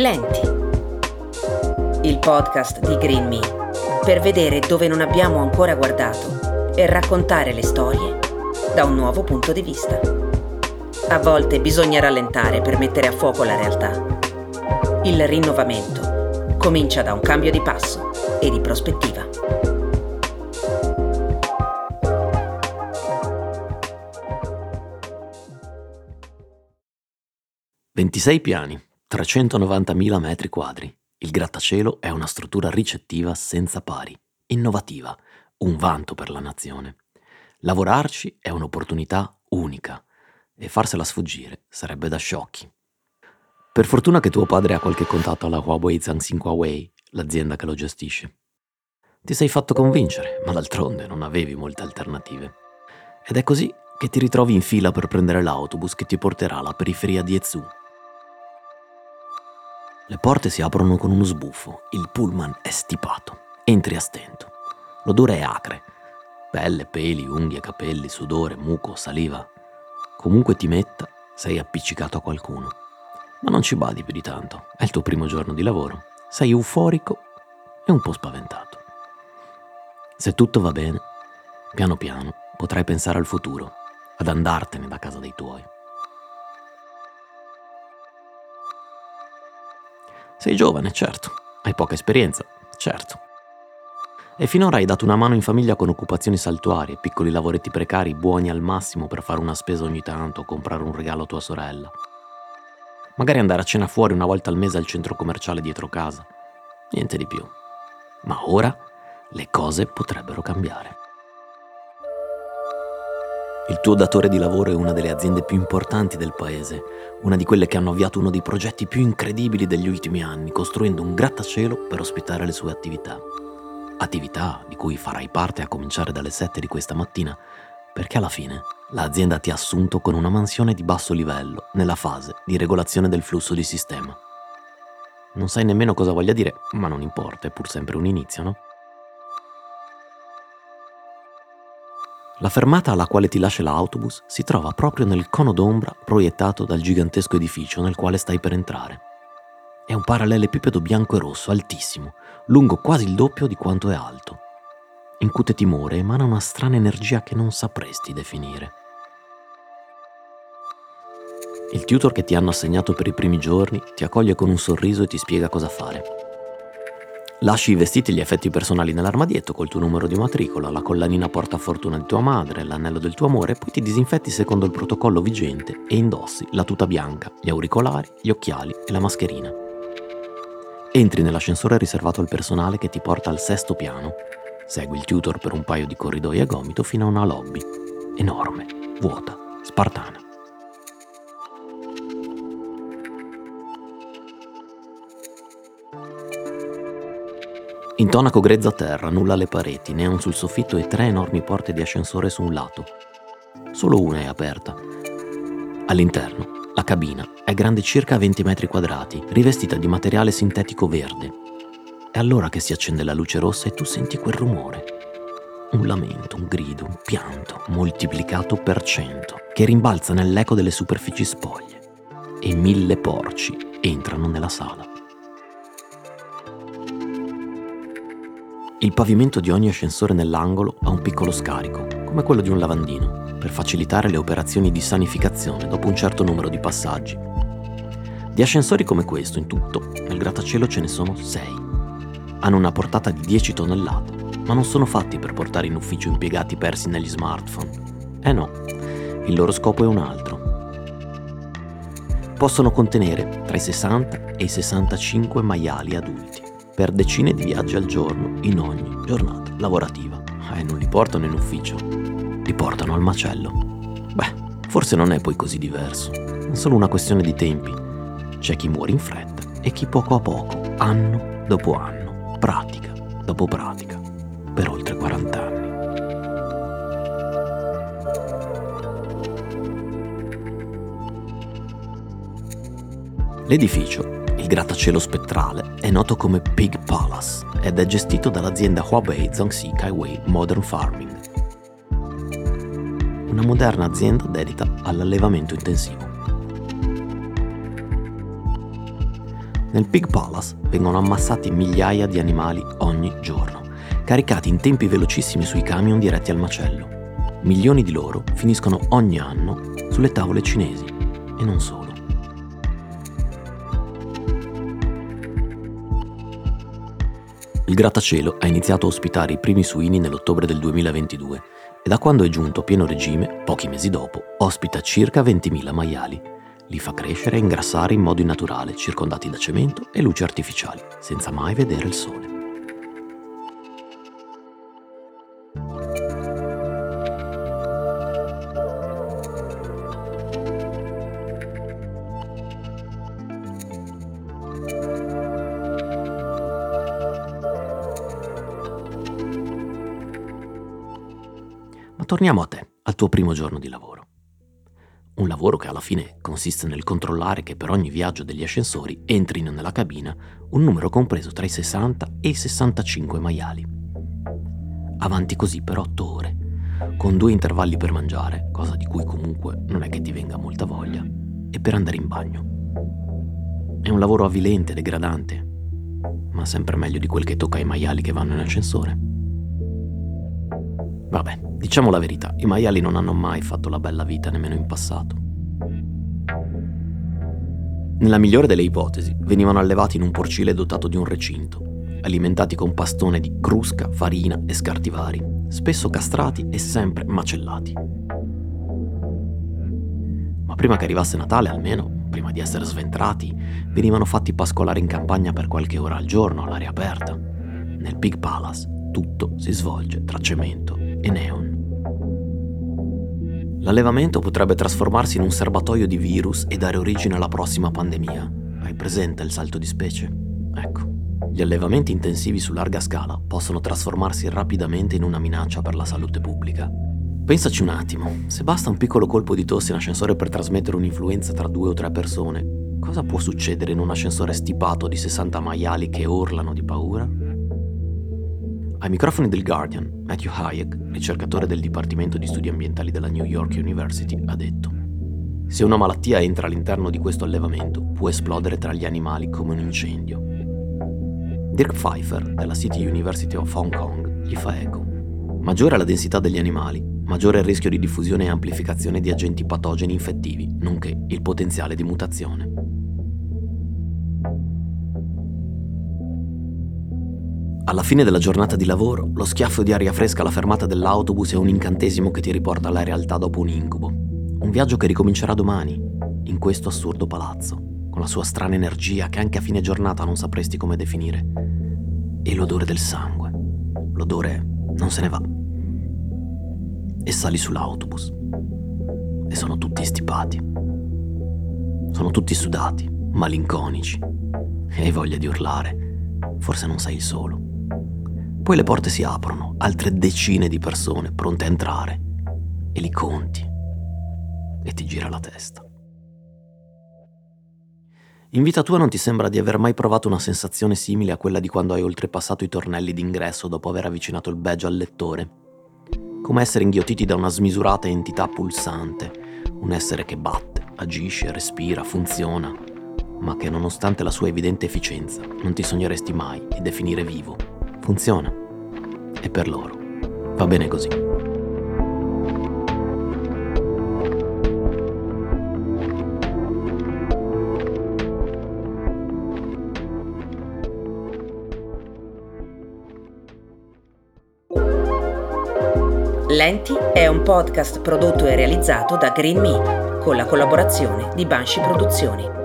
Lenti. Il podcast di Green Me per vedere dove non abbiamo ancora guardato e raccontare le storie da un nuovo punto di vista. A volte bisogna rallentare per mettere a fuoco la realtà. Il rinnovamento comincia da un cambio di passo e di prospettiva. «26 piani, 390.000 metri quadri. Il grattacielo è una struttura ricettiva senza pari, innovativa, un vanto per la nazione. Lavorarci è un'opportunità unica e farsela sfuggire sarebbe da sciocchi. Per fortuna che tuo padre ha qualche contatto alla Huawei Zhangxin Huawei, l'azienda che lo gestisce. Ti sei fatto convincere, ma d'altronde non avevi molte alternative. Ed è così che ti ritrovi in fila per prendere l'autobus che ti porterà alla periferia di Ezhou, le porte si aprono con uno sbuffo, il pullman è stipato. Entri a stento. L'odore è acre. Pelle, peli, unghie, capelli, sudore, muco, saliva. Comunque ti metta, sei appiccicato a qualcuno. Ma non ci badi più di tanto, è il tuo primo giorno di lavoro. Sei euforico e un po' spaventato. Se tutto va bene, piano piano potrai pensare al futuro, ad andartene da casa dei tuoi. Sei giovane, certo. Hai poca esperienza, certo. E finora hai dato una mano in famiglia con occupazioni saltuarie, piccoli lavoretti precari buoni al massimo per fare una spesa ogni tanto o comprare un regalo a tua sorella. Magari andare a cena fuori una volta al mese al centro commerciale dietro casa. Niente di più. Ma ora le cose potrebbero cambiare. Il tuo datore di lavoro è una delle aziende più importanti del paese, una di quelle che hanno avviato uno dei progetti più incredibili degli ultimi anni, costruendo un grattacielo per ospitare le sue attività. Attività di cui farai parte a cominciare dalle 7 di questa mattina, perché alla fine l'azienda ti ha assunto con una mansione di basso livello nella fase di regolazione del flusso di sistema. Non sai nemmeno cosa voglia dire, ma non importa, è pur sempre un inizio, no? La fermata alla quale ti lascia l'autobus si trova proprio nel cono d'ombra proiettato dal gigantesco edificio nel quale stai per entrare. È un parallelepipedo bianco e rosso altissimo, lungo quasi il doppio di quanto è alto. Incute timore e emana una strana energia che non sapresti definire. Il tutor che ti hanno assegnato per i primi giorni ti accoglie con un sorriso e ti spiega cosa fare. Lasci i vestiti e gli effetti personali nell'armadietto col tuo numero di matricola, la collanina portafortuna di tua madre, l'anello del tuo amore, poi ti disinfetti secondo il protocollo vigente e indossi la tuta bianca, gli auricolari, gli occhiali e la mascherina. Entri nell'ascensore riservato al personale che ti porta al sesto piano. Segui il tutor per un paio di corridoi a gomito fino a una lobby. Enorme, vuota, spartana. Intonaco grezzo a terra, nulla alle pareti, neon sul soffitto e tre enormi porte di ascensore su un lato. Solo una è aperta. All'interno, la cabina è grande circa 20 metri quadrati, rivestita di materiale sintetico verde. È allora che si accende la luce rossa e tu senti quel rumore. Un lamento, un grido, un pianto, moltiplicato per cento, che rimbalza nell'eco delle superfici spoglie. E mille porci entrano nella sala. Il pavimento di ogni ascensore nell'angolo ha un piccolo scarico, come quello di un lavandino, per facilitare le operazioni di sanificazione dopo un certo numero di passaggi. Di ascensori come questo, in tutto, nel grattacielo ce ne sono 6. Hanno una portata di 10 tonnellate, ma non sono fatti per portare in ufficio impiegati persi negli smartphone. Eh no, il loro scopo è un altro. Possono contenere tra i 60 e i 65 maiali adulti per decine di viaggi al giorno in ogni giornata lavorativa. E non li portano in ufficio, li portano al macello. Beh, forse non è poi così diverso, è solo una questione di tempi. C'è chi muore in fretta e chi poco a poco, anno dopo anno, pratica dopo pratica, per oltre 40 anni. L'edificio il grattacielo spettrale è noto come Pig Palace ed è gestito dall'azienda Huawei Zhangxi Kaiwei Modern Farming, una moderna azienda dedita all'allevamento intensivo. Nel Pig Palace vengono ammassati migliaia di animali ogni giorno, caricati in tempi velocissimi sui camion diretti al macello. Milioni di loro finiscono ogni anno sulle tavole cinesi e non solo. Il grattacielo ha iniziato a ospitare i primi suini nell'ottobre del 2022 e da quando è giunto a pieno regime, pochi mesi dopo, ospita circa 20.000 maiali. Li fa crescere e ingrassare in modo innaturale, circondati da cemento e luci artificiali, senza mai vedere il sole. Torniamo a te, al tuo primo giorno di lavoro. Un lavoro che alla fine consiste nel controllare che per ogni viaggio degli ascensori entrino nella cabina un numero compreso tra i 60 e i 65 maiali. Avanti così per 8 ore, con due intervalli per mangiare, cosa di cui comunque non è che ti venga molta voglia, e per andare in bagno. È un lavoro avvilente, degradante, ma sempre meglio di quel che tocca ai maiali che vanno in ascensore. Vabbè, diciamo la verità, i maiali non hanno mai fatto la bella vita nemmeno in passato. Nella migliore delle ipotesi, venivano allevati in un porcile dotato di un recinto, alimentati con pastone di crusca, farina e scarti vari, spesso castrati e sempre macellati. Ma prima che arrivasse Natale, almeno, prima di essere sventrati, venivano fatti pascolare in campagna per qualche ora al giorno all'aria aperta. Nel Pig Palace tutto si svolge tra cemento e neon. L'allevamento potrebbe trasformarsi in un serbatoio di virus e dare origine alla prossima pandemia. Hai presente il salto di specie? Ecco, gli allevamenti intensivi su larga scala possono trasformarsi rapidamente in una minaccia per la salute pubblica. Pensaci un attimo, se basta un piccolo colpo di tosse in ascensore per trasmettere un'influenza tra due o tre persone, cosa può succedere in un ascensore stipato di 60 maiali che urlano di paura? Ai microfoni del Guardian, Matthew Hayek, ricercatore del Dipartimento di Studi Ambientali della New York University, ha detto Se una malattia entra all'interno di questo allevamento, può esplodere tra gli animali come un incendio. Dirk Pfeiffer, della City University of Hong Kong, gli fa eco. Maggiore è la densità degli animali, maggiore è il rischio di diffusione e amplificazione di agenti patogeni infettivi, nonché il potenziale di mutazione. Alla fine della giornata di lavoro, lo schiaffo di aria fresca alla fermata dell'autobus è un incantesimo che ti riporta alla realtà dopo un incubo. Un viaggio che ricomincerà domani, in questo assurdo palazzo, con la sua strana energia che anche a fine giornata non sapresti come definire. E l'odore del sangue. L'odore non se ne va. E sali sull'autobus. E sono tutti stipati. Sono tutti sudati, malinconici. E hai voglia di urlare. Forse non sei il solo. Poi le porte si aprono, altre decine di persone pronte a entrare, e li conti, e ti gira la testa. In vita tua non ti sembra di aver mai provato una sensazione simile a quella di quando hai oltrepassato i tornelli d'ingresso dopo aver avvicinato il badge al lettore? Come essere inghiottiti da una smisurata entità pulsante, un essere che batte, agisce, respira, funziona, ma che nonostante la sua evidente efficienza non ti sogneresti mai di definire vivo funziona. E per loro va bene così. Lenti è un podcast prodotto e realizzato da Green Me con la collaborazione di Banshee Produzioni.